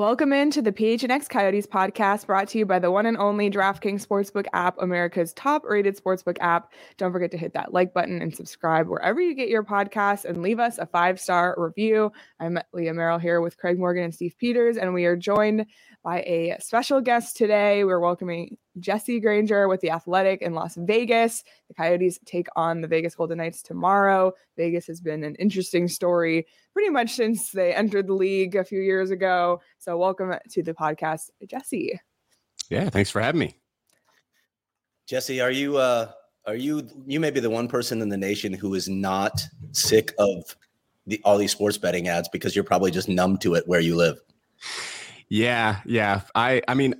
Welcome into the PHNX Coyotes podcast brought to you by the one and only DraftKings Sportsbook app, America's top rated sportsbook app. Don't forget to hit that like button and subscribe wherever you get your podcasts and leave us a five star review. I'm Leah Merrill here with Craig Morgan and Steve Peters, and we are joined by a special guest today. We're welcoming Jesse Granger with the Athletic in Las Vegas. The Coyotes take on the Vegas Golden Knights tomorrow. Vegas has been an interesting story pretty much since they entered the league a few years ago. So, welcome to the podcast, Jesse. Yeah, thanks for having me. Jesse, are you uh are you you may be the one person in the nation who is not sick of the all these sports betting ads because you're probably just numb to it where you live. Yeah, yeah. I I mean,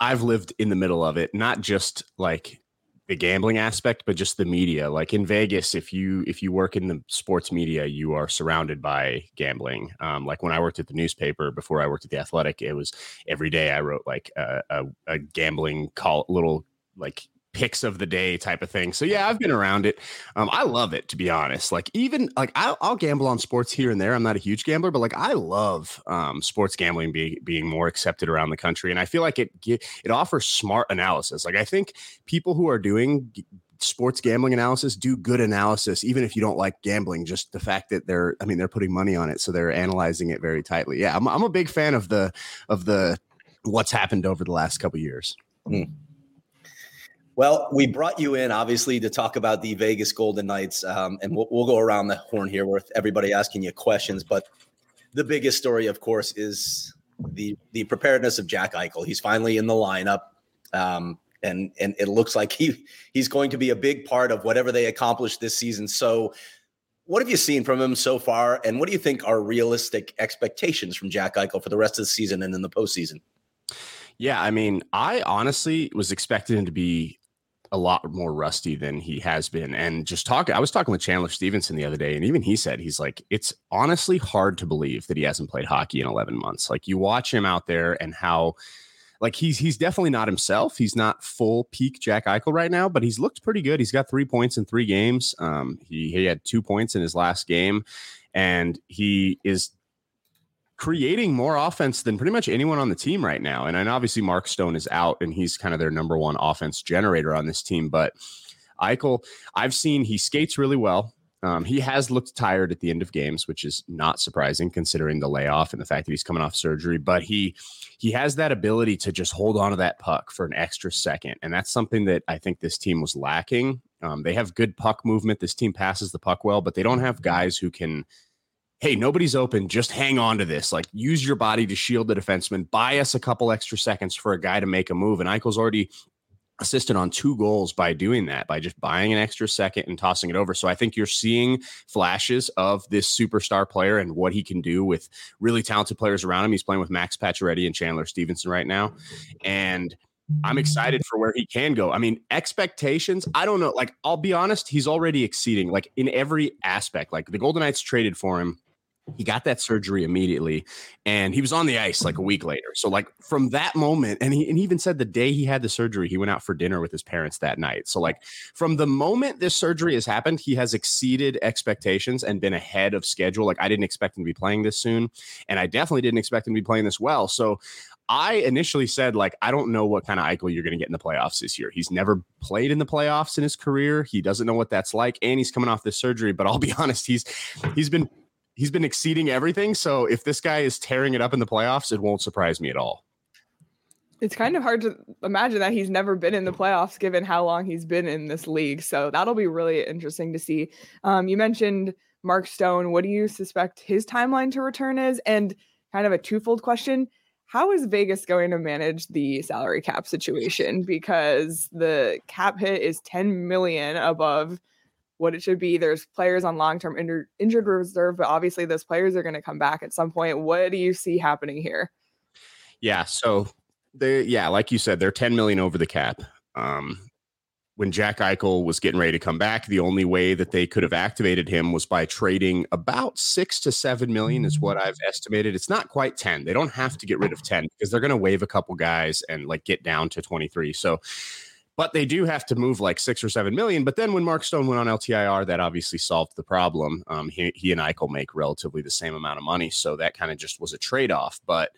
I've lived in the middle of it, not just like the gambling aspect, but just the media. Like in Vegas, if you if you work in the sports media, you are surrounded by gambling. Um, like when I worked at the newspaper before I worked at the Athletic, it was every day I wrote like a, a, a gambling call little like picks of the day type of thing. So yeah, I've been around it. Um, I love it to be honest. Like even like I'll, I'll, gamble on sports here and there. I'm not a huge gambler, but like I love um, sports gambling being being more accepted around the country, and I feel like it it offers smart analysis. Like I think people who are doing sports gambling analysis do good analysis even if you don't like gambling just the fact that they're i mean they're putting money on it so they're analyzing it very tightly yeah i'm, I'm a big fan of the of the what's happened over the last couple years mm. Well, we brought you in obviously to talk about the Vegas Golden Knights, um, and we'll, we'll, go around the horn here with everybody asking you questions. But the biggest story, of course, is the the preparedness of Jack Eichel. He's finally in the lineup, um, and and it looks like he he's going to be a big part of whatever they accomplish this season. So, what have you seen from him so far, and what do you think are realistic expectations from Jack Eichel for the rest of the season and in the postseason? Yeah, I mean, I honestly was expecting him to be a lot more rusty than he has been. And just talking, I was talking with Chandler Stephenson the other day, and even he said he's like, it's honestly hard to believe that he hasn't played hockey in 11 months. Like you watch him out there and how. Like he's he's definitely not himself. He's not full peak Jack Eichel right now, but he's looked pretty good. He's got three points in three games. Um, he he had two points in his last game, and he is creating more offense than pretty much anyone on the team right now. And, and obviously Mark Stone is out and he's kind of their number one offense generator on this team. But Eichel, I've seen he skates really well. Um, he has looked tired at the end of games, which is not surprising considering the layoff and the fact that he's coming off surgery. But he he has that ability to just hold on to that puck for an extra second, and that's something that I think this team was lacking. Um, they have good puck movement. This team passes the puck well, but they don't have guys who can hey, nobody's open. Just hang on to this. Like, use your body to shield the defenseman. Buy us a couple extra seconds for a guy to make a move. And Eichel's already assisted on two goals by doing that, by just buying an extra second and tossing it over. So I think you're seeing flashes of this superstar player and what he can do with really talented players around him. He's playing with Max Pacioretty and Chandler Stephenson right now. And I'm excited for where he can go. I mean, expectations, I don't know. Like, I'll be honest, he's already exceeding, like, in every aspect. Like, the Golden Knights traded for him he got that surgery immediately and he was on the ice like a week later. So like from that moment and he, and he even said the day he had the surgery he went out for dinner with his parents that night. So like from the moment this surgery has happened he has exceeded expectations and been ahead of schedule. Like I didn't expect him to be playing this soon and I definitely didn't expect him to be playing this well. So I initially said, like, I don't know what kind of Eichel you're going to get in the playoffs this year. He's never played in the playoffs in his career. He doesn't know what that's like, and he's coming off this surgery. But I'll be honest, he's he's been he's been exceeding everything. So if this guy is tearing it up in the playoffs, it won't surprise me at all. It's kind of hard to imagine that he's never been in the playoffs given how long he's been in this league. So that'll be really interesting to see. Um, you mentioned Mark Stone. What do you suspect his timeline to return is? And kind of a twofold question how is Vegas going to manage the salary cap situation? Because the cap hit is 10 million above what it should be. There's players on long-term injured, injured reserve, but obviously those players are going to come back at some point. What do you see happening here? Yeah, so they yeah, like you said, they're 10 million over the cap. Um, when Jack Eichel was getting ready to come back, the only way that they could have activated him was by trading about six to seven million, is what I've estimated. It's not quite 10. They don't have to get rid of 10 because they're going to waive a couple guys and like get down to 23. So, but they do have to move like six or seven million. But then when Mark Stone went on LTIR, that obviously solved the problem. Um, he, he and Eichel make relatively the same amount of money. So that kind of just was a trade off. But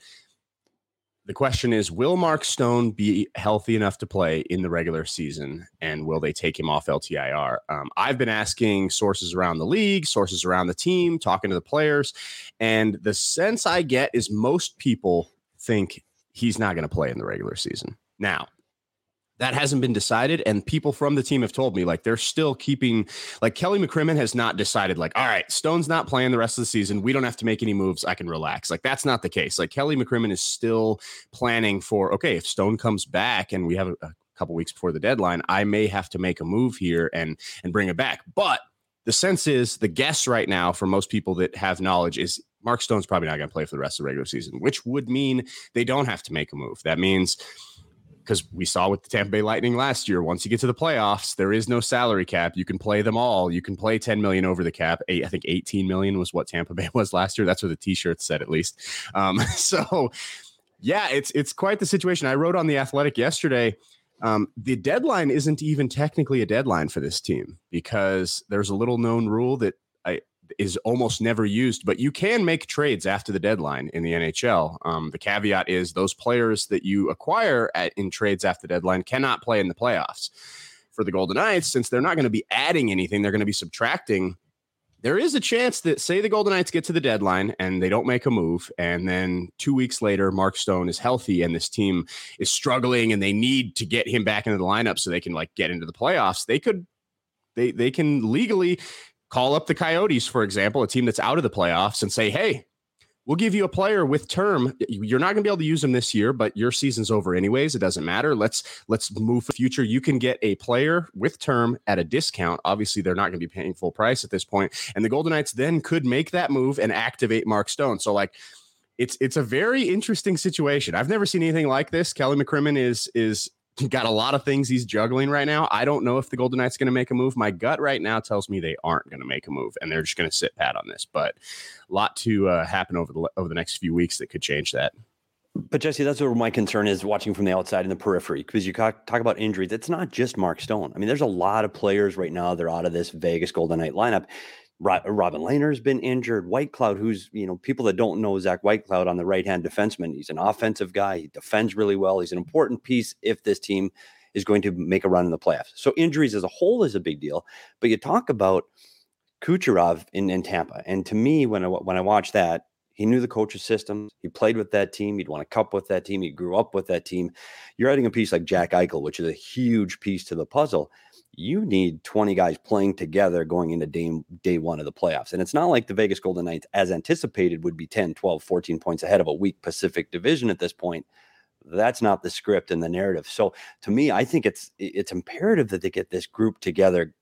the question is Will Mark Stone be healthy enough to play in the regular season? And will they take him off LTIR? Um, I've been asking sources around the league, sources around the team, talking to the players. And the sense I get is most people think he's not going to play in the regular season. Now, that hasn't been decided and people from the team have told me like they're still keeping like kelly mccrimmon has not decided like all right stone's not playing the rest of the season. We don't have to make any moves. I can relax. Like that's not the case. Like kelly mccrimmon is still planning for okay if stone comes back and we have a, a couple weeks before the deadline i may have to make a move here and and bring it back. But the sense is the guess right now for most people that have knowledge is mark stone's probably not going to play for the rest of the regular season which would mean they don't have to make a move. That means because we saw with the Tampa Bay Lightning last year. Once you get to the playoffs, there is no salary cap. You can play them all. You can play 10 million over the cap. Eight, I think 18 million was what Tampa Bay was last year. That's what the t-shirt said, at least. Um, so yeah, it's it's quite the situation. I wrote on the Athletic yesterday. Um, the deadline isn't even technically a deadline for this team because there's a little known rule that is almost never used, but you can make trades after the deadline in the NHL. Um, the caveat is those players that you acquire at, in trades after the deadline cannot play in the playoffs. For the Golden Knights, since they're not going to be adding anything, they're going to be subtracting. There is a chance that, say, the Golden Knights get to the deadline and they don't make a move, and then two weeks later, Mark Stone is healthy and this team is struggling, and they need to get him back into the lineup so they can like get into the playoffs. They could they they can legally call up the Coyotes, for example, a team that's out of the playoffs, and say, hey, we'll give you a player with term. You're not going to be able to use them this year, but your season's over anyways. It doesn't matter. Let's let's move for future. You can get a player with term at a discount. Obviously, they're not going to be paying full price at this point, and the Golden Knights then could make that move and activate Mark Stone. So like. It's, it's a very interesting situation. I've never seen anything like this. Kelly McCrimmon is is got a lot of things he's juggling right now. I don't know if the Golden Knights going to make a move. My gut right now tells me they aren't going to make a move, and they're just going to sit pat on this. But a lot to uh, happen over the over the next few weeks that could change that. But Jesse, that's where my concern is watching from the outside in the periphery because you talk, about injuries. It's not just Mark Stone. I mean, there's a lot of players right now They're out of this Vegas Golden Knight lineup. Robin Lehner's been injured. Whitecloud, who's, you know, people that don't know Zach Whitecloud on the right hand defenseman, he's an offensive guy. He defends really well. He's an important piece if this team is going to make a run in the playoffs. So injuries as a whole is a big deal. But you talk about Kucherov in, in Tampa. And to me, when I, when I watch that, he knew the coach's system. He played with that team. He'd won a cup with that team. He grew up with that team. You're adding a piece like Jack Eichel, which is a huge piece to the puzzle you need 20 guys playing together going into day, day one of the playoffs. And it's not like the Vegas Golden Knights, as anticipated, would be 10, 12, 14 points ahead of a weak Pacific division at this point. That's not the script and the narrative. So to me, I think it's it's imperative that they get this group together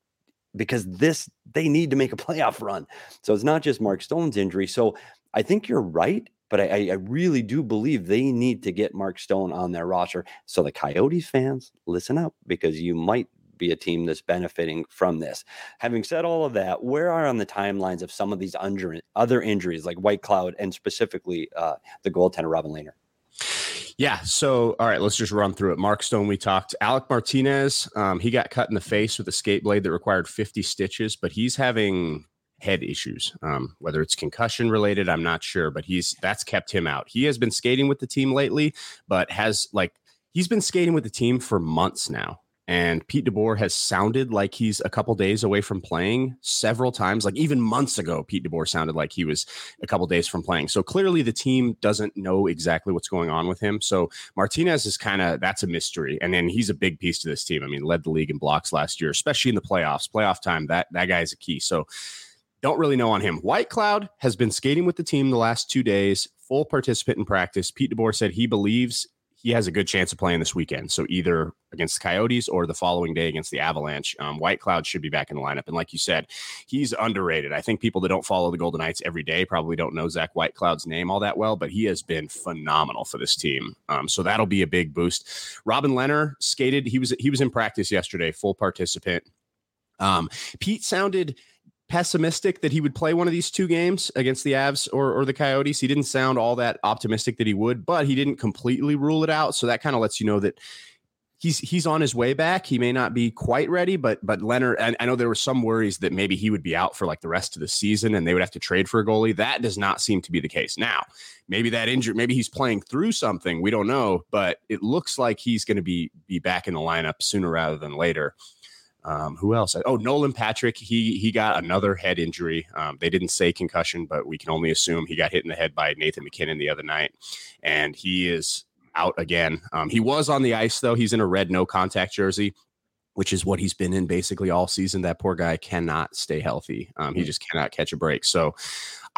because this they need to make a playoff run. So it's not just Mark Stone's injury. So I think you're right, but I, I really do believe they need to get Mark Stone on their roster. So the Coyotes fans, listen up because you might be a team that's benefiting from this. Having said all of that, where are on the timelines of some of these under, other injuries like Whitecloud and specifically uh, the goaltender Robin Lehner? Yeah. So, all right, let's just run through it. Mark Stone, we talked. Alec Martinez, um, he got cut in the face with a skate blade that required 50 stitches, but he's having head issues. Um, whether it's concussion related, I'm not sure, but he's that's kept him out. He has been skating with the team lately, but has like he's been skating with the team for months now. And Pete DeBoer has sounded like he's a couple days away from playing several times. Like even months ago, Pete DeBoer sounded like he was a couple days from playing. So clearly the team doesn't know exactly what's going on with him. So Martinez is kind of that's a mystery. And then he's a big piece to this team. I mean, led the league in blocks last year, especially in the playoffs. Playoff time, that that guy is a key. So don't really know on him. Whitecloud has been skating with the team the last two days, full participant in practice. Pete DeBoer said he believes he has a good chance of playing this weekend. So either against the Coyotes or the following day against the Avalanche. Um, Whitecloud should be back in the lineup. And like you said, he's underrated. I think people that don't follow the Golden Knights every day probably don't know Zach Whitecloud's name all that well, but he has been phenomenal for this team. Um, so that'll be a big boost. Robin Lehner skated. He was he was in practice yesterday, full participant. Um, Pete sounded pessimistic that he would play one of these two games against the Avs or, or the Coyotes. He didn't sound all that optimistic that he would, but he didn't completely rule it out. So that kind of lets you know that he's he's on his way back. He may not be quite ready, but but Lehner, and I know there were some worries that maybe he would be out for like the rest of the season and they would have to trade for a goalie. That does not seem to be the case. Now, maybe that injury, maybe he's playing through something. We don't know, but it looks like he's going to be be back in the lineup sooner rather than later. Um, who else? Oh, Nolan Patrick. He he got another head injury. Um, they didn't say concussion, but we can only assume he got hit in the head by Nathan MacKinnon the other night, and he is out again. Um, he was on the ice though. He's in a red no contact jersey which is what he's been in basically all season. That poor guy cannot stay healthy. Um, he just cannot catch a break. So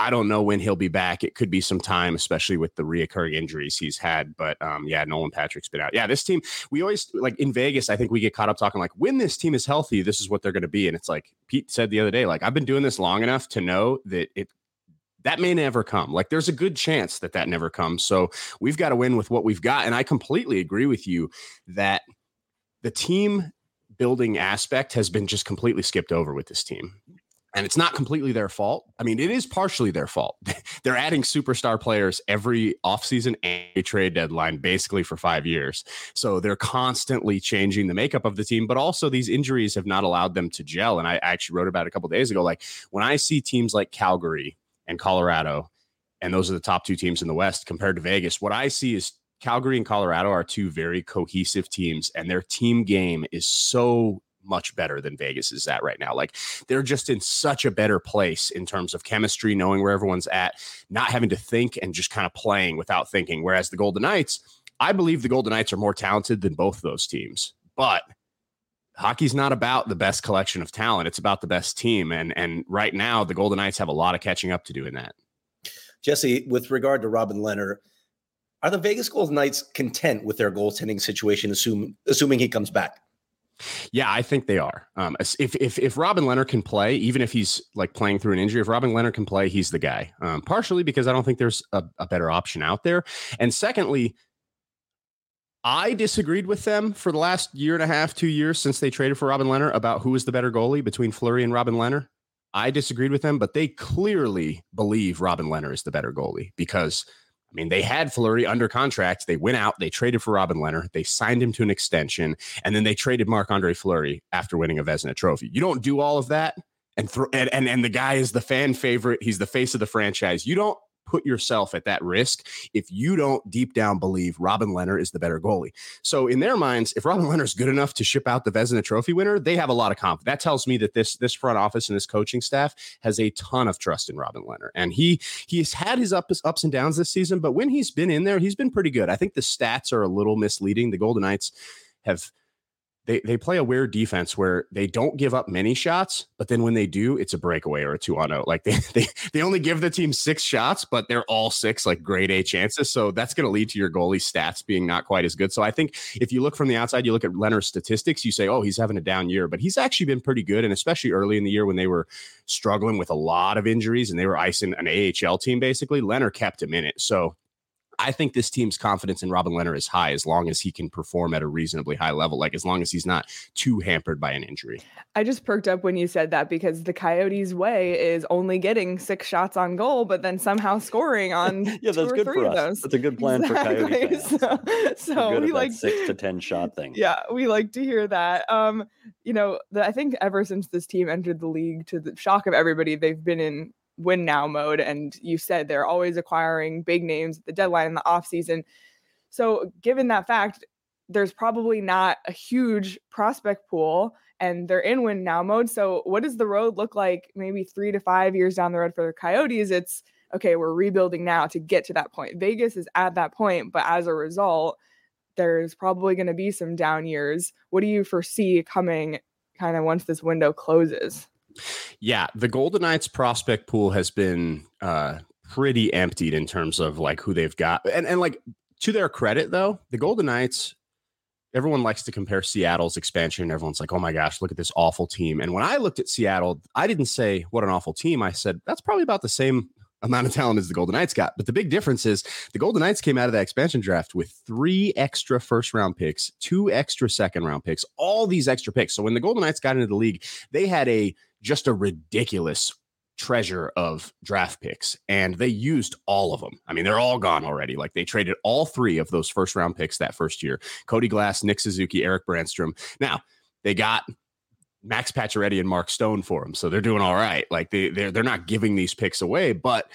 I don't know when he'll be back. It could be some time, especially with the reoccurring injuries he's had. But um, yeah, Nolan Patrick's been out. Yeah, this team, we always like in Vegas, I think we get caught up talking like when this team is healthy, this is what they're going to be. And it's like Pete said the other day, like I've been doing this long enough to know that it that may never come. Like there's a good chance that that never comes. So we've got to win with what we've got. And I completely agree with you that the team building aspect has been just completely skipped over with this team. And it's not completely their fault. I mean, it is partially their fault. They're adding superstar players every offseason and trade deadline, basically for five years. So they're constantly changing the makeup of the team, but also these injuries have not allowed them to gel. And I actually wrote about it a couple days ago. Like when I see teams like Calgary and Colorado, and those are the top two teams in the West compared to Vegas, what I see is Calgary and Colorado are two very cohesive teams, and their team game is so much better than Vegas is at right now. Like they're just in such a better place in terms of chemistry, knowing where everyone's at, not having to think and just kind of playing without thinking. Whereas the Golden Knights, I believe the Golden Knights are more talented than both those teams. But hockey's not about the best collection of talent, it's about the best team. And and right now the Golden Knights have a lot of catching up to do in that. Jesse, with regard to Robin Lehner, are the Vegas Golden Knights content with their goaltending situation, assuming assuming he comes back? Yeah, I think they are. Um, if if if Robin Lehner can play, even if he's like playing through an injury, if Robin Lehner can play, he's the guy. Um, partially because I don't think there's a, a better option out there, and secondly, I disagreed with them for the last year and a half, two years since they traded for Robin Lehner about who is the better goalie between Fleury and Robin Lehner. I disagreed with them, but they clearly believe Robin Lehner is the better goalie because I mean, they had Fleury under contract. They went out, they traded for Robin Lehner, they signed him to an extension, and then they traded Marc Andre Fleury after winning a Vezina trophy. You don't do all of that. And, th- and and and the guy is the fan favorite. He's the face of the franchise. You don't put yourself at that risk if you don't deep down believe Robin Lehner is the better goalie. So in their minds, if Robin Lehner is good enough to ship out the Vezina Trophy winner, they have a lot of confidence. That tells me that this this front office and this coaching staff has a ton of trust in Robin Lehner, and he he's had his ups ups and downs this season, but when he's been in there, he's been pretty good. I think the stats are a little misleading. The Golden Knights have they they play a weird defense where they don't give up many shots, but then when they do, it's a breakaway or a two on zero. Like they they they only give the team six shots, but they're all six like grade A chances. So that's going to lead to your goalie stats being not quite as good. So I think if you look from the outside, you look at Lehner's statistics, you say, oh, he's having a down year, but he's actually been pretty good, and especially early in the year when they were struggling with a lot of injuries and they were icing an AHL team basically, Lehner kept him in it. So I think this team's confidence in Robin Lehner is high as long as he can perform at a reasonably high level, like as long as he's not too hampered by an injury. I just perked up when you said that because the Coyotes' way is only getting six shots on goal, but then somehow scoring on yeah, that's good for us. Those. That's a good plan exactly. for Coyote fans. So, so we like six to ten shot thing. Yeah, we like to hear that. Um, you know, the, I think ever since this team entered the league, to the shock of everybody, they've been in win now mode. And you said they're always acquiring big names at the deadline in the offseason. So, given that fact, there's probably not a huge prospect pool and they're in win now mode. So, what does the road look like maybe three to five years down the road for the Coyotes? It's okay, we're rebuilding now to get to that point. Vegas is at that point, but as a result, there's probably going to be some down years. What do you foresee coming kind of once this window closes? Yeah, the Golden Knights prospect pool has been uh, pretty emptied in terms of like who they've got. And and like to their credit though, the Golden Knights everyone likes to compare Seattle's expansion. Everyone's like, "Oh my gosh, look at this awful team." And when I looked at Seattle, I didn't say what an awful team. I said that's probably about the same amount of talent as the Golden Knights got. But the big difference is the Golden Knights came out of that expansion draft with three extra first round picks, two extra second round picks, all these extra picks. So when the Golden Knights got into the league, they had a just a ridiculous treasure of draft picks and they used all of them. I mean, they're all gone already. Like they traded all three of those first round picks that first year. Cody Glass, Nick Suzuki, Erik Brannstrom. Now, they got Max Pacioretty and Mark Stone for them. So they're doing all right. Like they they're they're not giving these picks away, but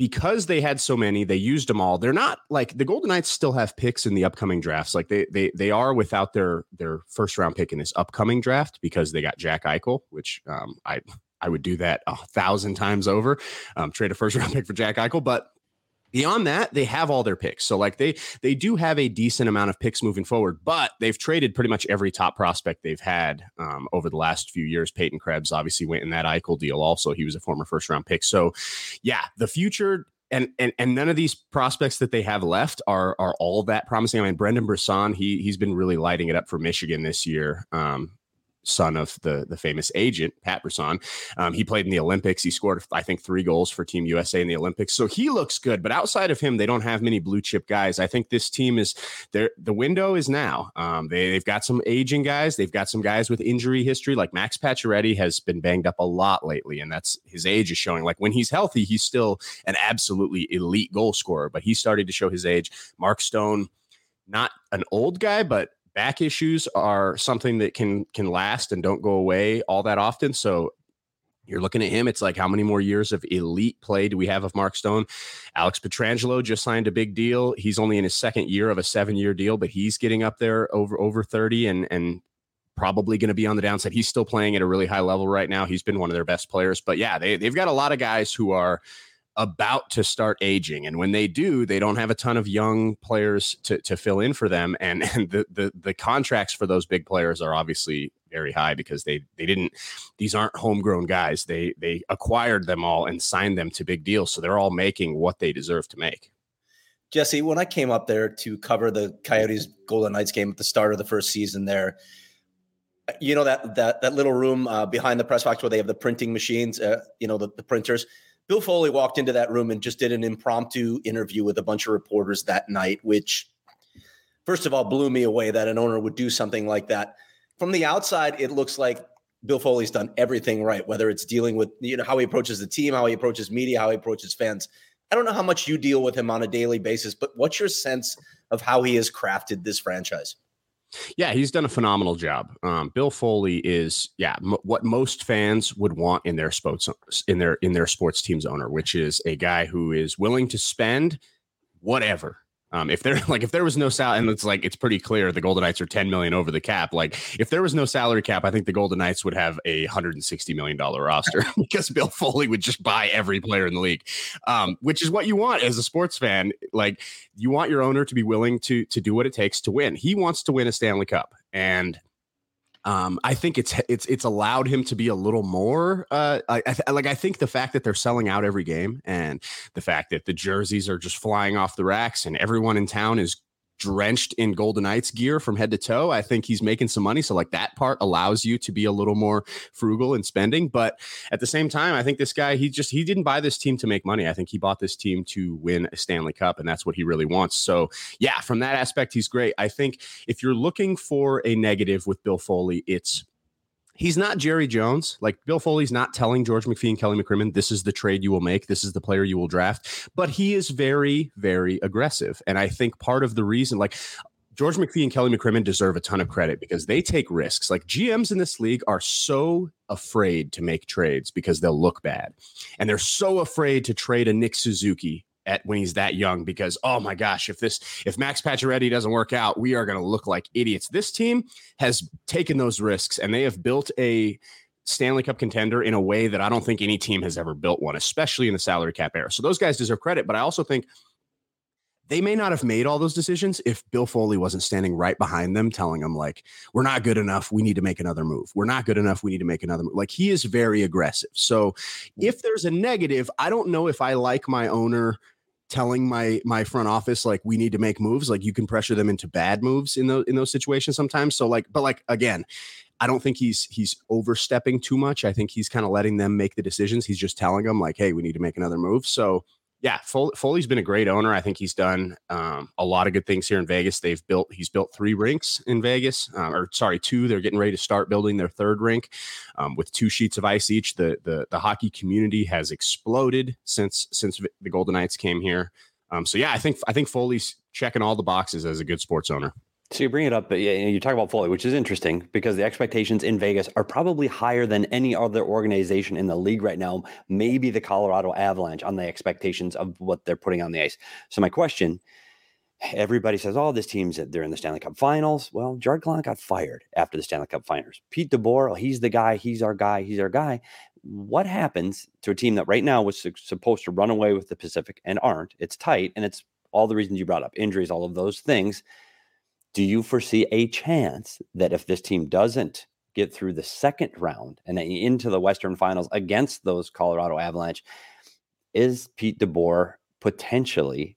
because they had so many, they used them all. They're not like the Golden Knights still have picks in the upcoming drafts. Like they they they are without their their first round pick in this upcoming draft because they got Jack Eichel, which um, I I would do that a thousand times over. Um, trade a first round pick for Jack Eichel, but beyond that they have all their picks so like they they do have a decent amount of picks moving forward but they've traded pretty much every top prospect they've had um, over the last few years peyton krebs obviously went in that eichel deal also he was a former first round pick so yeah the future and, and and none of these prospects that they have left are are all that promising. I mean, Brendan Brisson, he he's been really lighting it up for Michigan this year. Um, son of the the famous agent Pat Brisson. Um, he played in the Olympics. He scored, I think, three goals for Team USA in the Olympics. So he looks good. But outside of him, they don't have many blue chip guys. I think this team is there. The window is now. Um, they, they've got some aging guys. They've got some guys with injury history. Like Max Pacioretty has been banged up a lot lately, and that's his age is showing. Like when he's healthy, he's still an absolutely elite goal scorer. But he started to show his age. Mark Stone. Not an old guy, but back issues are something that can can last and don't go away all that often. So you're looking at him. It's like how many more years of elite play do we have of Mark Stone? Alex Pietrangelo just signed a big deal. He's only in his second year of a seven year deal, but he's getting up there over over 30 and and probably going to be on the downside. He's still playing at a really high level right now. He's been one of their best players. But yeah, they, they've got a lot of guys who are about to start aging. And when they do, they don't have a ton of young players to, to fill in for them. And, and the, the, the contracts for those big players are obviously very high because they they didn't these aren't homegrown guys. They they acquired them all and signed them to big deals. So they're all making what they deserve to make. Jesse, when I came up there to cover the Coyotes Golden Knights game at the start of the first season there, you know that that that little room uh, behind the press box where they have the printing machines, uh, you know the, the printers Bill Foley walked into that room and just did an impromptu interview with a bunch of reporters that night, which, first of all, blew me away that an owner would do something like that. From the outside, it looks like Bill Foley's done everything right, whether it's dealing with you know how he approaches the team, how he approaches media, how he approaches fans. I don't know how much you deal with him on a daily basis, but what's your sense of how he has crafted this franchise? Yeah, he's done a phenomenal job. Um, Bill Foley is yeah m- what most fans would want in their sports in their in their sports team's owner, which is a guy who is willing to spend whatever um, if there like if there was no salary, and it's like it's pretty clear the Golden Knights are 10 million over the cap. Like if there was no salary cap, I think the Golden Knights would have a 160 million dollar roster because Bill Foley would just buy every player in the league, um, which is what you want as a sports fan. Like you want your owner to be willing to to do what it takes to win. He wants to win a Stanley Cup, and um, I think it's it's it's allowed him to be a little more. Uh, I, I, like I think the fact that they're selling out every game, and the fact that the jerseys are just flying off the racks, and everyone in town is drenched in Golden Knights gear from head to toe. I think he's making some money. So, like, that part allows you to be a little more frugal in spending. But at the same time, I think this guy, he just, he didn't buy this team to make money. I think he bought this team to win a Stanley Cup, and that's what he really wants. So, yeah, from that aspect, he's great. I think if you're looking for a negative with Bill Foley, it's he's not Jerry Jones. Like Bill Foley's not telling George McPhee and Kelly McCrimmon, this is the trade you will make, this is the player you will draft. But he is very, very aggressive. And I think part of the reason, like, George McPhee and Kelly McCrimmon deserve a ton of credit because they take risks. Like GMs in this league are so afraid to make trades because they'll look bad. And they're so afraid to trade a Nick Suzuki at when he's that young because oh my gosh if this if max pacioretty doesn't work out we are going to look like idiots. This team has taken those risks and they have built a stanley cup contender in a way that i don't think any team has ever built one especially in the salary cap era. So those guys deserve credit but i also think they may not have made all those decisions if Bill Foley wasn't standing right behind them, telling them, like, we're not good enough. We need to make another move. We're not good enough. We need to make another move. Like, he is very aggressive. So, mm. if there's a negative, I don't know if I like my owner telling my my front office like we need to make moves like you can pressure them into bad moves in those in those situations sometimes so like but like again I don't think he's he's overstepping too much. I think he's kind of letting them make the decisions. He's just telling them like, "Hey, we need to make another move." So yeah, Foley's been a great owner. I think he's done um, a lot of good things here in Vegas. They've built, he's built three rinks in Vegas, uh, or sorry, two. They're getting ready to start building their third rink um, with two sheets of ice each. The, the the hockey community has exploded since since the Golden Knights came here. Um, so yeah, I think I think Foley's checking all the boxes as a good sports owner. So you bring it up, but yeah, you talk about Foley, which is interesting because the expectations in Vegas are probably higher than any other organization in the league right now. Maybe the Colorado Avalanche on the expectations of what they're putting on the ice. So my question: Everybody says, "Oh, this team's they're in the Stanley Cup Finals." Well, Gerard Gallant got fired after the Stanley Cup Finals. Pete DeBoer, he's the guy. He's our guy. He's our guy. What happens to a team that right now was supposed to run away with the Pacific and aren't? It's tight, and it's all the reasons you brought up: injuries, all of those things do you foresee a chance that if this team doesn't get through the second round and into the Western Finals against those Colorado Avalanche, is Pete DeBoer potentially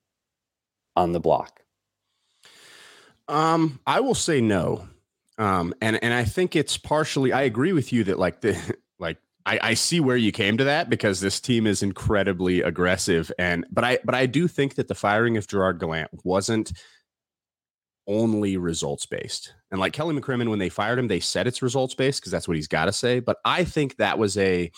on the block? Um, I will say no. Um, and and I think it's partially. I agree with you that like the like I, I see where you came to that because this team is incredibly aggressive and but I but I do think that the firing of Gerard Gallant wasn't only results based. And like Kelly McCrimmon, when they fired him, they said it's results based because that's what he's got to say. But I think that was a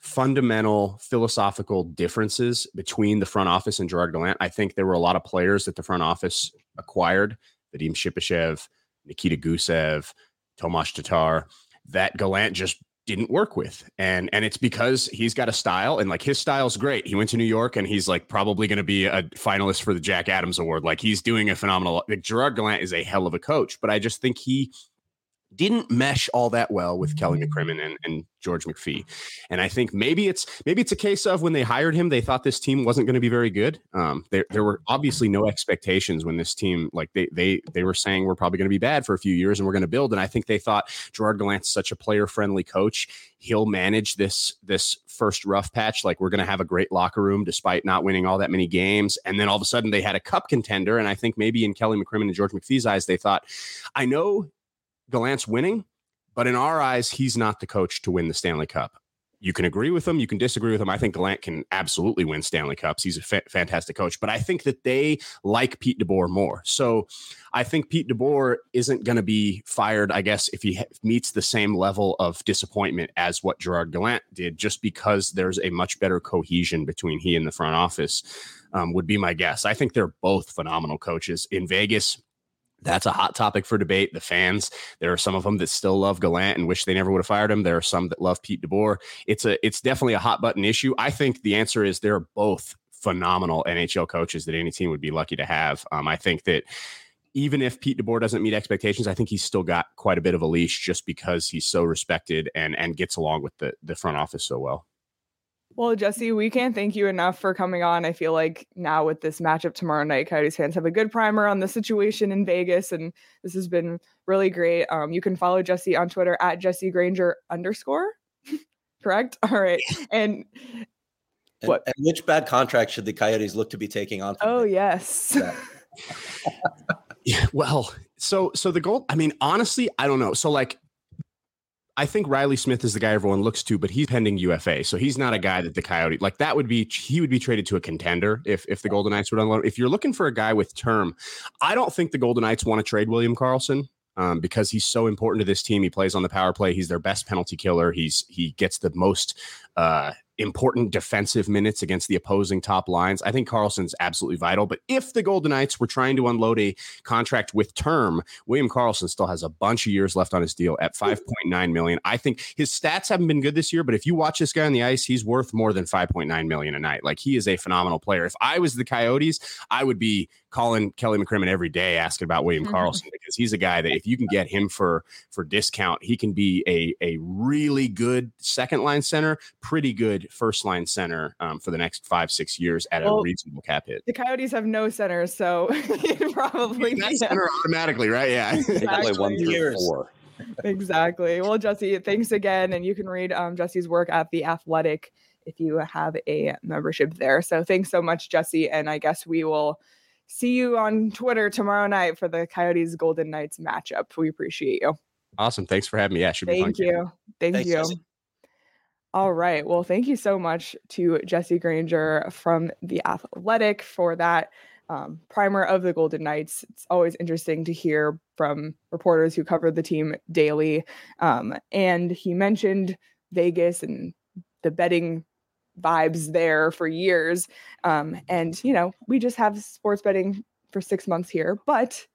fundamental philosophical differences between the front office and Gerard Gallant. I think there were a lot of players that the front office acquired, Vadim Shipachyov, Nikita Gusev, Tomas Tatar, that Gallant just didn't work with. And and it's because he's got a style and like his style's great. He went to New York and he's like probably going to be a finalist for the Jack Adams Award. Like he's doing a phenomenal like Gerard Gallant is a hell of a coach, but I just think he didn't mesh all that well with Kelly mm-hmm. McCrimmon and, and George McPhee. And I think maybe it's maybe it's a case of when they hired him, they thought this team wasn't going to be very good. Um, there, there were obviously no expectations when this team, like they they they were saying we're probably going to be bad for a few years and we're going to build. And I think they thought Gerard Gallant's such a player friendly coach, he'll manage this this first rough patch. Like we're going to have a great locker room despite not winning all that many games. And then all of a sudden they had a cup contender. And I think maybe in Kelly McCrimmon and George McPhee's eyes, they thought, I know Gallant's winning, but in our eyes, he's not the coach to win the Stanley Cup. You can agree with him, you can disagree with him. I think Gallant can absolutely win Stanley Cups. He's a fa- fantastic coach, but I think that they like Pete DeBoer more. So I think Pete DeBoer isn't going to be fired, I guess, if he ha- meets the same level of disappointment as what Gerard Gallant did, just because there's a much better cohesion between he and the front office, um, would be my guess. I think they're both phenomenal coaches. In Vegas, that's a hot topic for debate. The fans, there are some of them that still love Gallant and wish they never would have fired him. There are some that love Pete DeBoer. It's a, it's definitely a hot button issue. I think the answer is they're both phenomenal NHL coaches that any team would be lucky to have. Um, I think that even if Pete DeBoer doesn't meet expectations, I think he's still got quite a bit of a leash just because he's so respected and and gets along with the the front office so well. Well, Jesse, we can't thank you enough for coming on. I feel like now with this matchup tomorrow night, Coyotes fans have a good primer on the situation in Vegas, and this has been really great. Um, you can follow Jesse on Twitter at Jesse Granger underscore. Correct. All right, and, and what? And which bad contract should the Coyotes look to be taking on? Oh yes. Yeah, well, so so the goal. I mean, honestly, I don't know. So like, I think Riley Smith is the guy everyone looks to, but he's pending UFA, so he's not a guy that the Coyote like. That would be he would be traded to a contender if if the Golden Knights would unload. If you're looking for a guy with term, I don't think the Golden Knights want to trade William Karlsson Um, because he's so important to this team. He plays on the power play. He's their best penalty killer. He's he gets the most uh, important defensive minutes against the opposing top lines. I think Karlsson's absolutely vital. But if the Golden Knights were trying to unload a contract with term, William Karlsson still has a bunch of years left on his deal at 5.9 million. I think his stats haven't been good this year, but if you watch this guy on the ice, he's worth more than 5.9 million a night. Like he is a phenomenal player. If I was the Coyotes, I would be calling Kelly McCrimmon every day asking about William mm-hmm. Karlsson because he's a guy that if you can get him for for discount, he can be a a really good second line center, pretty good first line center um, for the next five six years at well, a reasonable cap hit. The Coyotes have no center, so probably that center automatically, right? Yeah, exactly one through four. Exactly. Well, Jesse, thanks again, and you can read um, Jesse's work at the Athletic if you have a membership there. So thanks so much, Jesse, and I guess we will see you on Twitter tomorrow night for the Coyotes Golden Knights matchup. We appreciate you. Awesome. Thanks for having me. Yeah, should be Thank you. Thank Thanks, you. Jesse. All right. Well, thank you so much to Jesse Granger from The Athletic for that um, primer of the Golden Knights. It's always interesting to hear from reporters who cover the team daily. Um, and he mentioned Vegas and the betting vibes there for years. Um, and, you know, we just have sports betting for six months here. But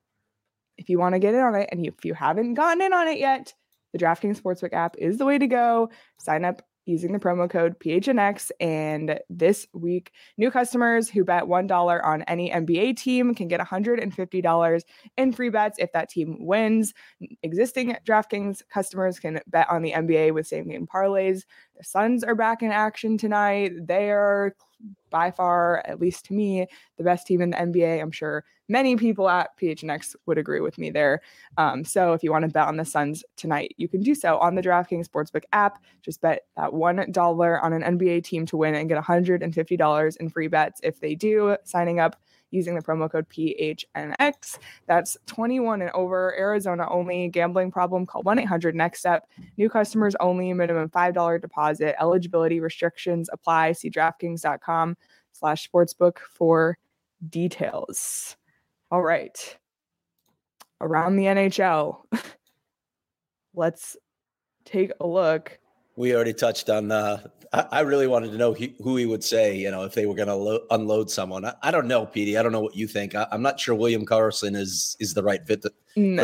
if you want to get in on it and if you haven't gotten in on it yet, the DraftKings Sportsbook app is the way to go. Sign up using the promo code PHNX. And this week, new customers who bet $1 on any NBA team can get $150 in free bets if that team wins. Existing DraftKings customers can bet on the NBA with same game parlays. The Suns are back in action tonight. They are by far, at least to me, the best team in the NBA. I'm sure many people at PHNX would agree with me there. Um, so if you want to bet on the Suns tonight, you can do so on the DraftKings Sportsbook app. Just bet that $1 on an NBA team to win and get $150 in free bets if they do, signing up using the promo code PHNX. That's 21 and over, Arizona only. Gambling problem, call 1 800 Next Step. New customers only, minimum $5 deposit. Eligibility restrictions apply. See DraftKings.com slash sportsbook for details. All right. Around the NHL, let's take a look. We already touched on uh, I, really wanted to know he, who he would say, you know, if they were going to lo- unload someone. I, I, don't know, Petey. I don't know what you think. I, am not sure William Karlsson is is the right fit to, no.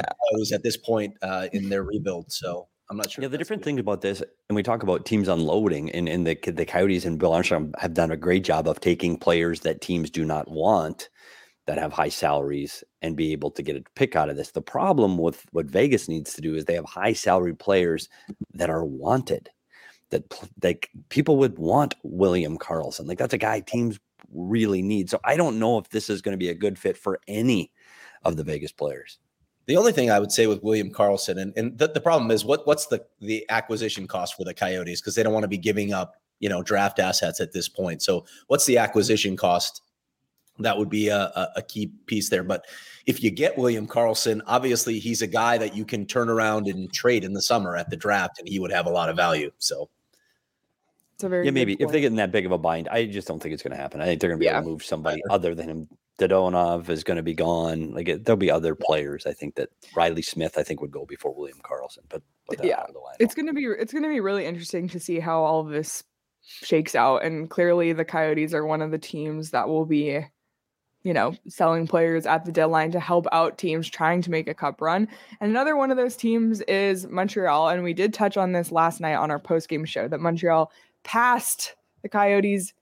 at this point uh, in their rebuild. So I'm not sure. Yeah, the different thing about this, and we talk about teams unloading, and, and the the Coyotes and Bill Armstrong have done a great job of taking players that teams do not want that have high salaries and be able to get a pick out of this. The problem with what Vegas needs to do is they have high salary players that are wanted that like people would want William Karlsson. Like that's a guy teams really need. So I don't know if this is going to be a good fit for any of the Vegas players. The only thing I would say with William Karlsson, and, and the, the problem is what what's the the acquisition cost for the Coyotes because they don't want to be giving up you know draft assets at this point. So what's the acquisition cost? That would be a, a, a key piece there. But if you get William Karlsson, obviously he's a guy that you can turn around and trade in the summer at the draft, and he would have a lot of value. So it's a very yeah, maybe if they get in that big of a bind, I just don't think it's going to happen. I think they're going to be yeah. able to move somebody other than him. Dadonov is going to be gone. Like it, there'll be other players. I think that Riley Smith, I think, would go before William Karlsson. But, but yeah, it's going to be it's going to be really interesting to see how all of this shakes out. And clearly, the Coyotes are one of the teams that will be, you know, selling players at the deadline to help out teams trying to make a cup run. And another one of those teams is Montreal. And we did touch on this last night on our post game show that Montreal past the Coyotes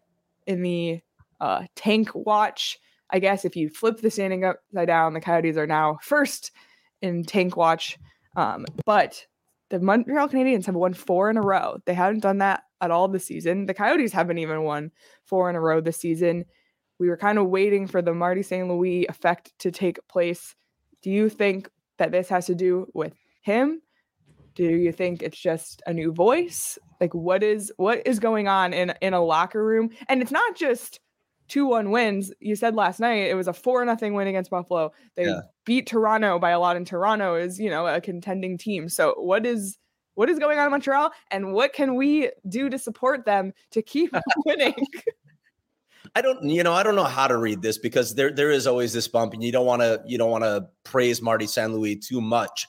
in the uh, tank watch. I guess if you flip the standing upside down, the Coyotes are now first in tank watch. Um, but the Montreal Canadiens have won four in a row. They haven't done that at all this season. The Coyotes haven't even won four in a row this season. We were kind of waiting for the Marty St. Louis effect to take place. Do you think that this has to do with him? Do you think it's just a new voice? Like what is what is going on in in a locker room? And it's not just two one wins. You said last night it was a four nothing win against Buffalo. They Yeah. beat Toronto by a lot, and Toronto is you know a contending team. So what is what is going on in Montreal, and what can we do to support them to keep winning? I don't, you know, I don't know how to read this because there there is always this bump, and you don't want to you don't want to praise Marty St. Louis too much.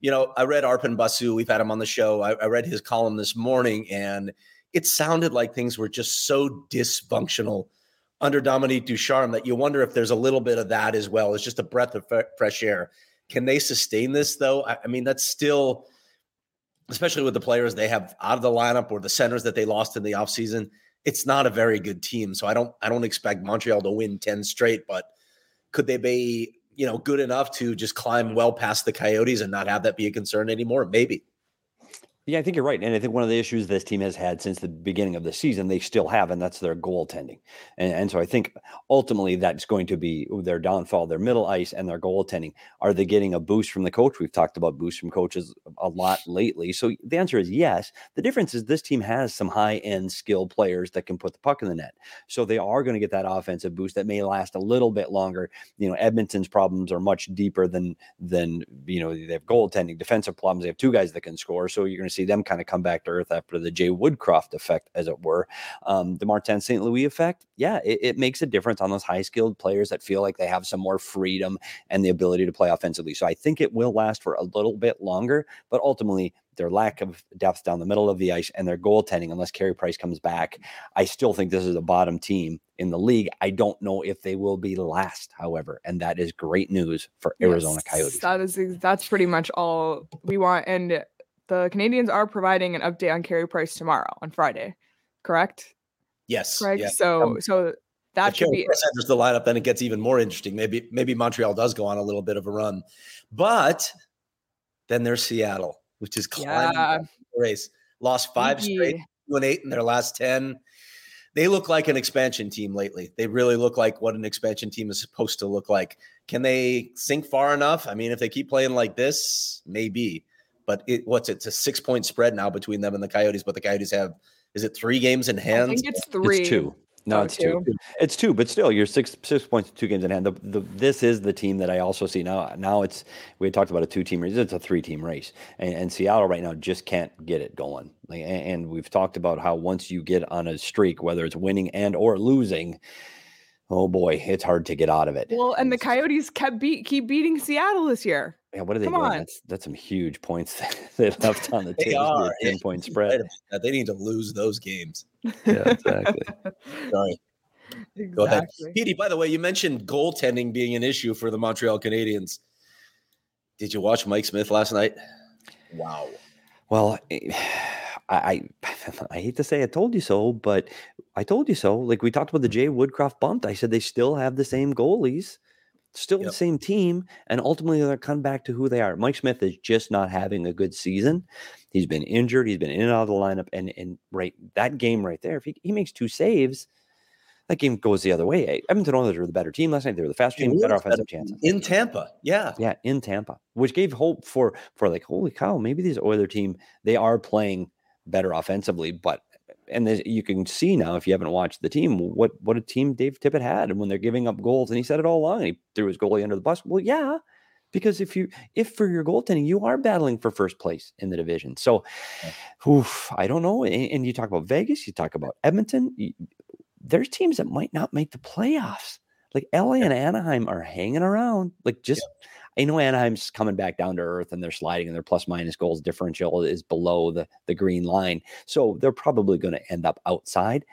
You know, I read Arpan Basu. We've had him on the show. I, I read his column this morning, and it sounded like things were just so dysfunctional under Dominique Ducharme that you wonder if there's a little bit of that as well. It's just a breath of fre- fresh air. Can they sustain this though? I, I mean, that's still, especially with the players they have out of the lineup or the centers that they lost in the offseason, it's not a very good team. So I don't I don't expect Montreal to win 10 straight, but could they be, you know, good enough to just climb well past the Coyotes and not have that be a concern anymore? Maybe. Yeah, I think you're right. And I think one of the issues this team has had since the beginning of the season, they still have, and that's their goaltending. And, and so I think ultimately that's going to be their downfall, their middle ice and their goaltending. Are they getting a boost from the coach? We've talked about boosts from coaches a lot lately. So the answer is yes. The difference is this team has some high end skilled players that can put the puck in the net. So they are going to get that offensive boost that may last a little bit longer. You know, Edmonton's problems are much deeper than, than, you know, they have goaltending, defensive problems. They have two guys that can score. So you're going to them kind of come back to earth after the Jay Woodcroft effect, as it were. Um, the Martin St. Louis effect, yeah, it, it makes a difference on those high skilled players that feel like they have some more freedom and the ability to play offensively. So I think it will last for a little bit longer, but ultimately, their lack of depth down the middle of the ice and their goaltending, unless Carey Price comes back, I still think this is a bottom team in the league. I don't know if they will be last, however, and that is great news for Arizona Yes, Coyotes. That is that's pretty much all we want. And the Canadiens are providing an update on Carey Price tomorrow on Friday, correct? Yes. Correct. yeah. So Um, so that if should Carey be Price enters the lineup, then it gets even more interesting. Maybe maybe Montreal does go on a little bit of a run, but then there's Seattle, which is climbing Yeah. the race. Lost five straight, two and eight in their last ten. They look like an expansion team lately. They really look like what an expansion team is supposed to look like. Can they sink far enough? I mean, if they keep playing like this, maybe. But it, what's it? It's a six point spread now between them and the Coyotes. But the Coyotes have is it three games in hand? I hand? think it's three. It's two. No, Oh, it's two. It's two, but still, you're six six points, two games in hand. The, the, this is the team that I also see now. Now it's we had talked about a two team race. It's a three team race, and, and Seattle right now just can't get it going. Like, and, and we've talked about how once you get on a streak, whether it's winning and or losing, oh boy, it's hard to get out of it. Well, and the Coyotes kept beat keep beating Seattle this year. Yeah, what are they come doing? on. That's that's some huge points they left on the They table. are. ten point spread. about. They need to lose those games. Yeah, exactly. Sorry. Go ahead. Exactly. Petey, by the way, you mentioned goaltending being an issue for the Montreal Canadiens. Did you watch Mike Smith last night? Wow. Well, I, I I hate to say I told you so, but I told you so. Like we talked about the mm. Jay Woodcroft bumped. I said they still have the same goalies, still Yep. the same team, and ultimately they're come back to who they are. Mike Smith is just not having a good season. He's been injured. He's been in and out of the lineup, and and right that game right there, if he, he makes two saves, that game goes the other way. Edmonton Oilers were the better team last night. They were the faster team, better offensive chances. In Tampa. Yeah. Yeah, in Tampa, which gave hope for for like, holy cow, maybe these Oiler team they are playing better offensively, but and there's- you can see now if you haven't watched the team what what a team Dave Tippett had, and when they're giving up goals, and he said it all along, and he threw his goalie under the bus. Well, yeah, because if you if for your goaltending you are battling for first place in the division, so oof, I don't know. And, and you talk about Vegas, you talk about Edmonton. y- There's teams that might not make the playoffs. Like LA and Anaheim are hanging around. Like just I know Anaheim's coming back down to earth and they're sliding and their plus minus goals differential is below the, the green line. So they're probably going to end up outside,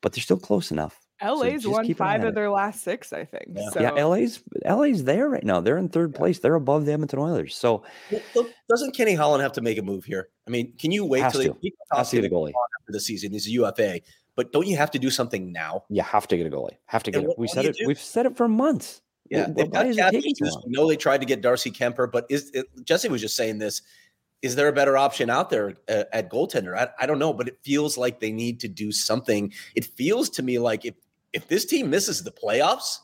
but they're still close enough. LA's just won keep an eye five of it. their last six, I think. Yeah. So Yeah, LA's LA's there right now. They're in third place. They're above the Edmonton Oilers. So Well, well, Doesn't Kenny Holland have to make a move here? I mean, can you wait Has till to. he has to get a goalie. after the season? He's a UFA, but don't you have to do something now? You have to get a goalie. Have to And get it. We said it. do? We've said it for months. Yeah, Wh- they've got is it cap taking so issues. long? We know they tried to get Darcy Kuemper, but is it, Jesse was just saying this? Is there a better option out there uh, at goaltender? I, I don't know, but it feels like they need to do something. It feels to me like if if this team misses the playoffs,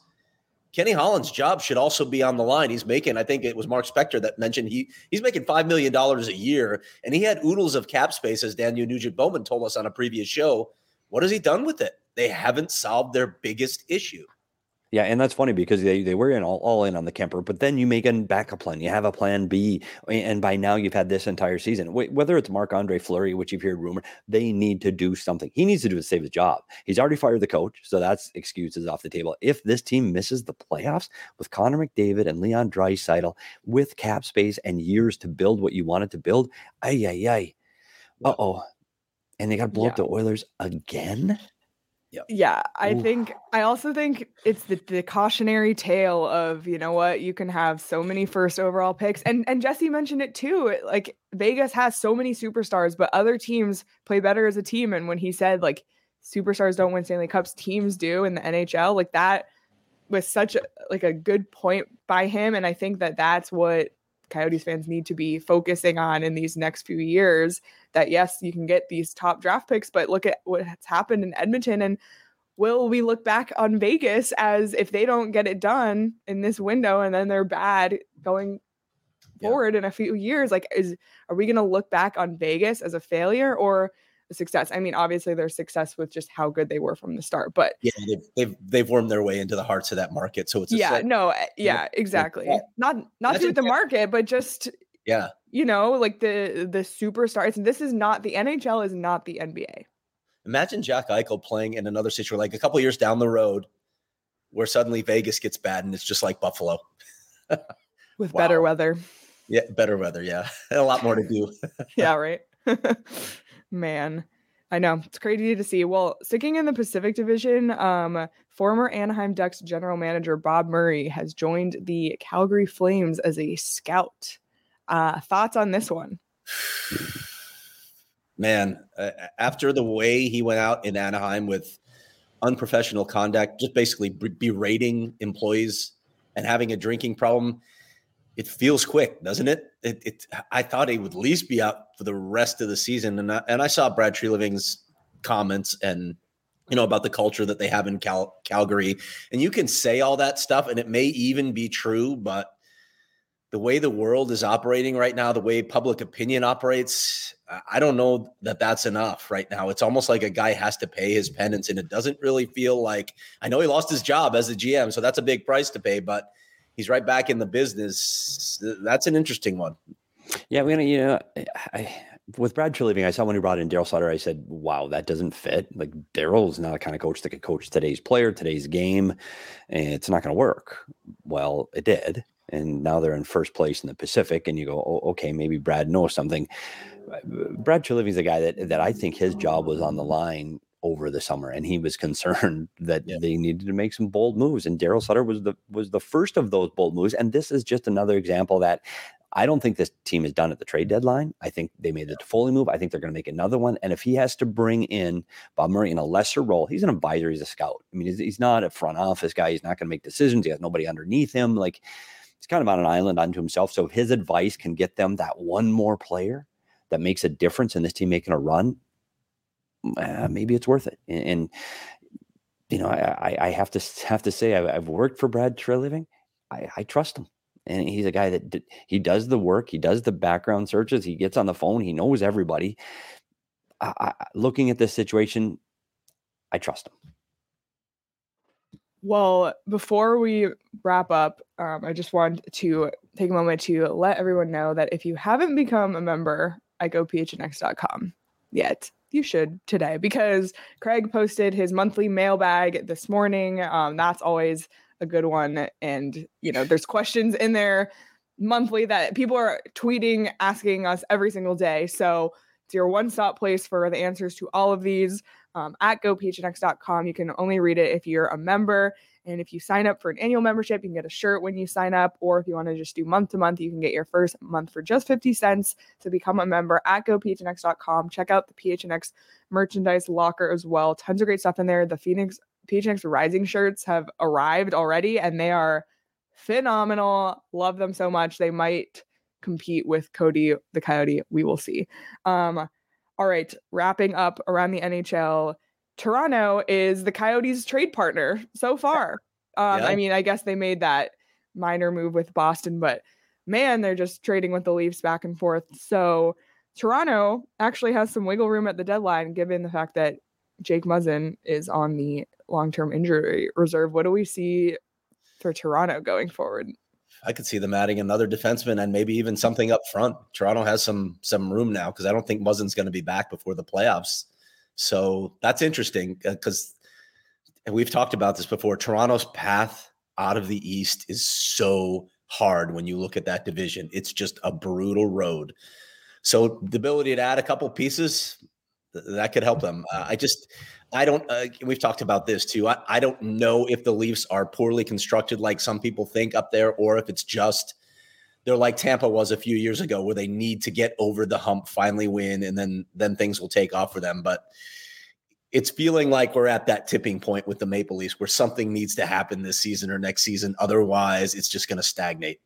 Kenny Holland's job should also be on the line. He's making, I think it was Mark Spector that mentioned he he's making five million dollars a year, and he had oodles of cap space, as Daniel Nugent Bowman told us on a previous show. What has he done with it? they haven't solved their biggest issue. Yeah, and that's funny because they, they were in all, all in on the Kuemper, but then you make a backup plan. You have a plan B, and by now you've had this entire season. Whether it's Marc Andre Fleury, which you've heard rumor, they need to do something. He needs to do to save his job. He's already fired the coach, so that's excuses off the table. If this team misses the playoffs with Connor McDavid and Leon Draisaitl with cap space and years to build what you wanted to build, ay ay ay, uh oh, and they got to blow yeah. up the Oilers again. Yep. Yeah, I Ooh. think I also think it's the, the cautionary tale of you know what you can have so many first overall picks and and Jesse mentioned it too like Vegas has so many superstars but other teams play better as a team and when he said like superstars don't win Stanley Cups teams do in the NHL like that was such a like a good point by him and I think that that's what Coyotes fans need to be focusing on in these next few years. That yes, you can get these top draft picks, but look at what's happened in Edmonton and will we look back on Vegas as if they don't get it done in this window and then they're bad going forward yeah. in a few years? Like, is are we going to look back on Vegas as a failure or a success? I mean, obviously, their success with just how good they were from the start, but yeah, they've they've, they've wormed their way into the hearts of that market. So it's yeah, set, no, yeah, exactly. Not not to the market, but just yeah, you know, like the the superstars. This is not the NHL. Is not the NBA. Imagine Jack Eichel playing in another situation, like a couple years down the road, where suddenly Vegas gets bad and it's just like Buffalo. With wow. better weather. Yeah, better weather. Yeah. a lot more to do. yeah, right. Man. I know it's crazy to see. Well, sticking in the Pacific Division, um, former Anaheim Ducks general manager Bob Murray has joined the Calgary Flames as a scout. Uh, thoughts on this one? man, uh, after the way he went out in Anaheim with unprofessional conduct, just basically berating employees and having a drinking problem, it feels quick, doesn't it? It, it I thought he would at least be out for the rest of the season, and I, and I saw Brad Treliving's comments and you know about the culture that they have in Cal- Calgary, and you can say all that stuff, and it may even be true, but the way the world is operating right now, the way public opinion operates, I don't know that that's enough right now. It's almost like a guy has to pay his penance, and it doesn't really feel like I know he lost his job as a GM, so that's a big price to pay, but he's right back in the business. That's an interesting one. Yeah, we're gonna, you know, I, with Brad Treliving, I saw when he brought in Daryl Sutter, I said, wow, that doesn't fit. Like Daryl's not a kind of coach that could coach today's player, today's game, and it's not going to work. Well, it did and now they're in first place in the Pacific, and you go, oh, okay, maybe Brad knows something. Uh, Brad is a guy that that I think his job was on the line over the summer, and he was concerned that yeah. they needed to make some bold moves. And Daryl Sutter was the was the first of those bold moves. And this is just another example that I don't think this team is done at the trade deadline. I think they made the Toffoli move. I think they're going to make another one. And if he has to bring in Bob Murray in a lesser role, he's an advisor. He's a scout. I mean, he's, he's not a front office guy. He's not going to make decisions. He has nobody underneath him. Like he's kind of on an island unto himself. So his advice can get them that one more player that makes a difference in this team making a run, uh, maybe it's worth it. And, and you know, I, I, have to have to say I've, I've worked for Brad Treliving. I, I trust him, and he's a guy that d- he does the work. He does the background searches. He gets on the phone. He knows everybody. I, looking at this situation, I trust him. Well, before we wrap up, um, I just want to take a moment to let everyone know that if you haven't become a member at gophnx.com yet, you should today because Craig posted his monthly mailbag this morning. Um, that's always a good one. And, you know, there's questions in there monthly that people are tweeting, asking us every single day. So it's your one stop place for the answers to all of these um, at gophnx.com. You can only read it if you're a member. And if you sign up for an annual membership, you can get a shirt when you sign up. Or if you want to just do month to month, you can get your first month for just 50 cents to become a member at gophnx.com. Check out the PHNX merchandise locker as well. Tons of great stuff in there. The Phoenix PHNX Rising shirts have arrived already and they are phenomenal. Love them so much. They might compete with Cody the Coyote. We will see. Um, all right, wrapping up around the NHL. Toronto is the Coyotes' trade partner so far. Um, yeah. I mean, I guess they made that minor move with Boston, but man, they're just trading with the Leafs back and forth. So Toronto actually has some wiggle room at the deadline, given the fact that Jake Muzzin is on the long term injury reserve. What do we see for Toronto going forward? I could see them adding another defenseman and maybe even something up front. Toronto has some some room now because I don't think Muzzin's going to be back before the playoffs. So that's interesting because and we've talked about this before. Toronto's path out of the East is so hard when you look at that division. It's just a brutal road. So the ability to add a couple pieces that could help them. Uh, I just I don't. Uh, we've talked about this too. I, I don't know if the Leafs are poorly constructed, like some people think up there, or if it's just they're like Tampa was a few years ago, where they need to get over the hump, finally win, and then then things will take off for them. But it's feeling like we're at that tipping point with the Maple Leafs, where something needs to happen this season or next season. Otherwise, it's just going to stagnate.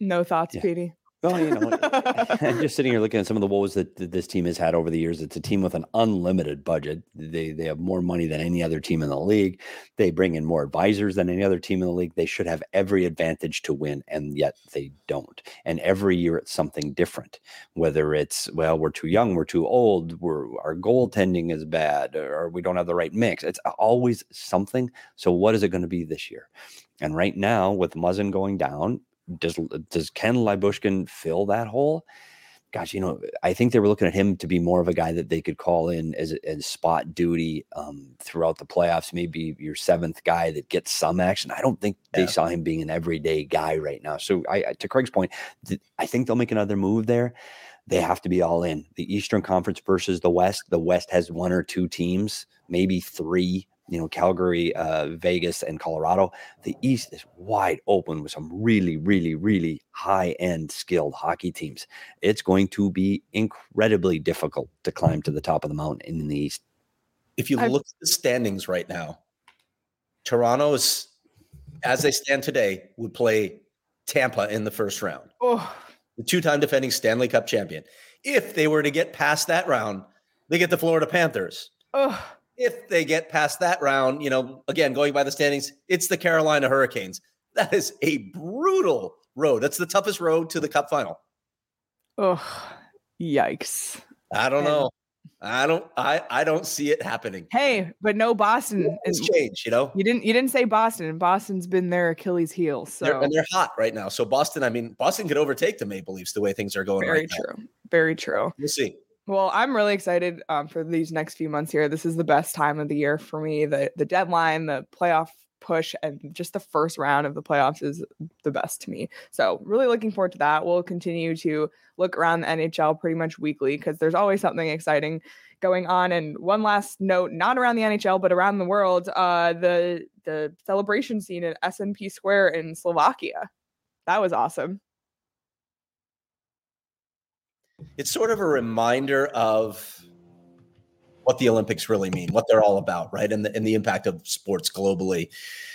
No thoughts, Yeah. Petey. Well, you know, I'm just sitting here looking at some of the woes that this team has had over the years. It's a team with an unlimited budget. They they have more money than any other team in the league. They bring in more advisors than any other team in the league. They should have every advantage to win, and yet they don't. And every year it's something different. Whether it's well, we're too young, we're too old, we're our goaltending is bad, or we don't have the right mix. It's always something. So what is it going to be this year? And right now, with Muzzin going down, does does Ken Lyubushkin fill that hole? Gosh, you know, I think they were looking at him to be more of a guy that they could call in as, as spot duty um, throughout the playoffs. Maybe your seventh guy that gets some action. I don't think they Yeah. saw him being an everyday guy right now. So, I I- to Craig's point, th- I think they'll make another move there. They have to be all in. The Eastern Conference versus the West. The West has one or two teams, maybe three. You know, Calgary, uh, Vegas, and Colorado the East is wide open with some really, really, really high end skilled hockey teams. It's going to be incredibly difficult to climb to the top of the mountain in the East. If you look at the standings right now, Toronto is, as they stand today, would play Tampa in the first round. Oh, the two-time defending Stanley Cup champion. If they were to get past that round, they get the Florida Panthers. oh, If they get past that round, you know, again going by the standings, it's the Carolina Hurricanes. That is a brutal road. That's the toughest road to the Cup final. oh, yikes. I don't know. I don't. I I don't see it happening. Hey, but no Boston. And changed, you know. You didn't. You didn't say Boston. and Boston's been their Achilles heel. So They're, and they're hot right now. So Boston, I mean, Boston could overtake the Maple Leafs the way things are going very right now. true. Very true. We'll see. Well, I'm really excited um, for these next few months here. This is the best time of the year for me. The the deadline, the playoff push, and just the first round of the playoffs is the best to me. So really looking forward to that. We'll continue to look around the NHL pretty much weekly because there's always something exciting going on. And one last note, not around the NHL, but around the world, uh, the the celebration scene at SNP Square in Slovakia. That was awesome. It's sort of a reminder of what the Olympics really mean, what they're all about, right? And the, and the impact of sports globally.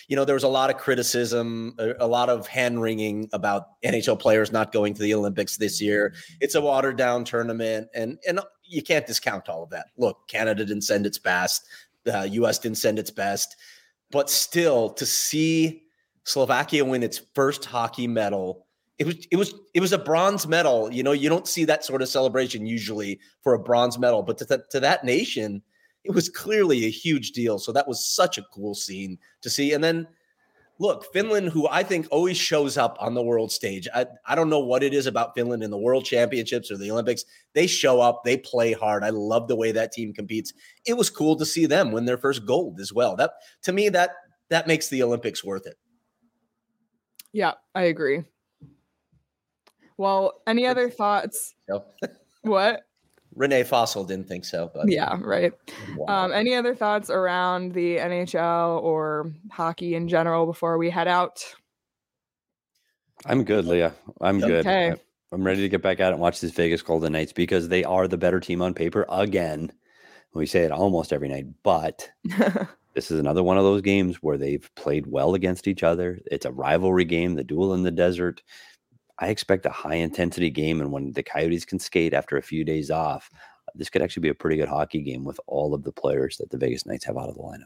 You know, there was a lot of criticism, a, a lot of hand wringing about NHL players not going to the Olympics this year. It's a watered down tournament, and and you can't discount all of that. Look, Canada didn't send its best, the U.S. didn't send its best, but still to see Slovakia win its first hockey medal it was it was it was a bronze medal. You know, you don't see that sort of celebration usually for a bronze medal, but to, th- to that nation, it was clearly a huge deal. So that was such a cool scene to see. And then look, Finland, who I think always shows up on the world stage. I, I don't know what it is about Finland in the world championships or the Olympics. They show up, they play hard. I love the way that team competes. It was cool to see them win their first gold as well. That to me, that that makes the Olympics worth it. Yeah, I agree. Well, any other thoughts? So, What? Rene Fasel didn't think so, but Yeah, right. wow. Um, any other thoughts around the NHL or hockey in general before we head out? I'm good, Leah. I'm good. Okay. I- I'm ready to get back out and watch these Vegas Golden Knights because they are the better team on paper again. We say it almost every night, but this is another one of those games where they've played well against each other. It's a rivalry game, the duel in the desert. I expect a high intensity game, and when the Coyotes can skate after a few days off, this could actually be a pretty good hockey game with all of the players that the Vegas Knights have out of the lineup.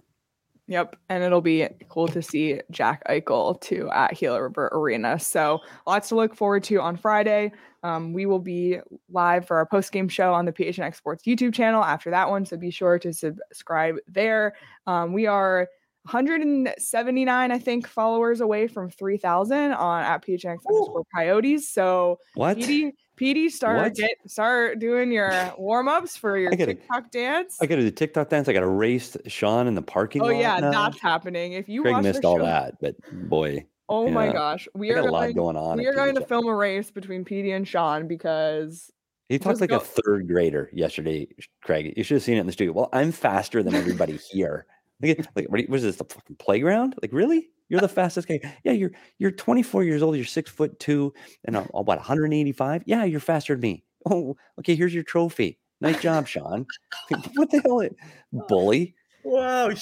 Yep. And it'll be cool to see Jack Eichel too at Gila River Arena. So lots to look forward to on Friday. Um, we will be live for our post game show on the PHNX Sports YouTube channel after that one. So be sure to subscribe there. Um, we are 179, I think, followers away from 3,000 on at PHNX underscore Coyotes. So what? PD, PD start What? get start doing your warm ups for your gotta- TikTok dance. I got to do TikTok dance. I got to race Sean in the parking Oh lot. Oh yeah, now. that's happening. If you missed all show, that, but boy, oh my gosh, we are a lot going, going on. We are going to film a race between PD and Sean because He talked like go- a third grader yesterday, Craig. You should have seen it in the studio. Well, I'm faster than everybody here. Like, like what was this the fucking playground? Like, really? You're the fastest guy. Yeah, you're you're 24 years old. You're six foot two and uh, I'm about 185. Yeah, you're faster than me. Oh, okay. Here's your trophy. Nice job, Sean. what the hell, bully? Wow.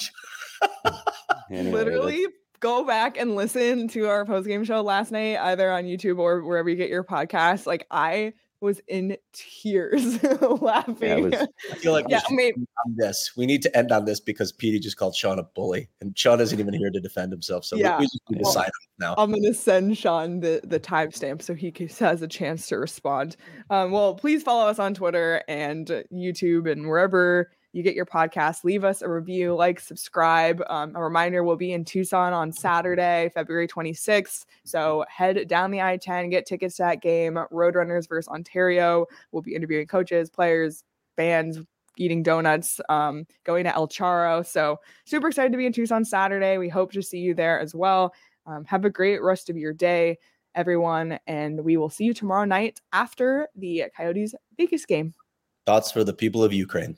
Anyway, literally go back and listen to our post game show last night, either on YouTube or wherever you get your podcast. Like I was in tears laughing. was- I feel like we yeah, should I mean, end on this. We need to end on this because Petey just called Sean a bully, and Sean isn't even here to defend himself. So Yeah. we, just need to Well, sign now. I'm gonna send Sean the the timestamp so he has a chance to respond. Um, well, please follow us on Twitter and YouTube and wherever you get your podcast. Leave us a review, like, subscribe. Um, a reminder: we'll be in Tucson on Saturday, February 26th. So head down the I-10, get tickets to that game. Roadrunners versus Ontario. We'll be interviewing coaches, players, bands. Eating donuts, um, going to El Charro. So, super excited to be in Tucson Saturday. We hope to see you there as well. Um, have a great rest of your day, everyone, and we will see you tomorrow night after the Coyotes Vegas game. Thoughts for the people of Ukraine.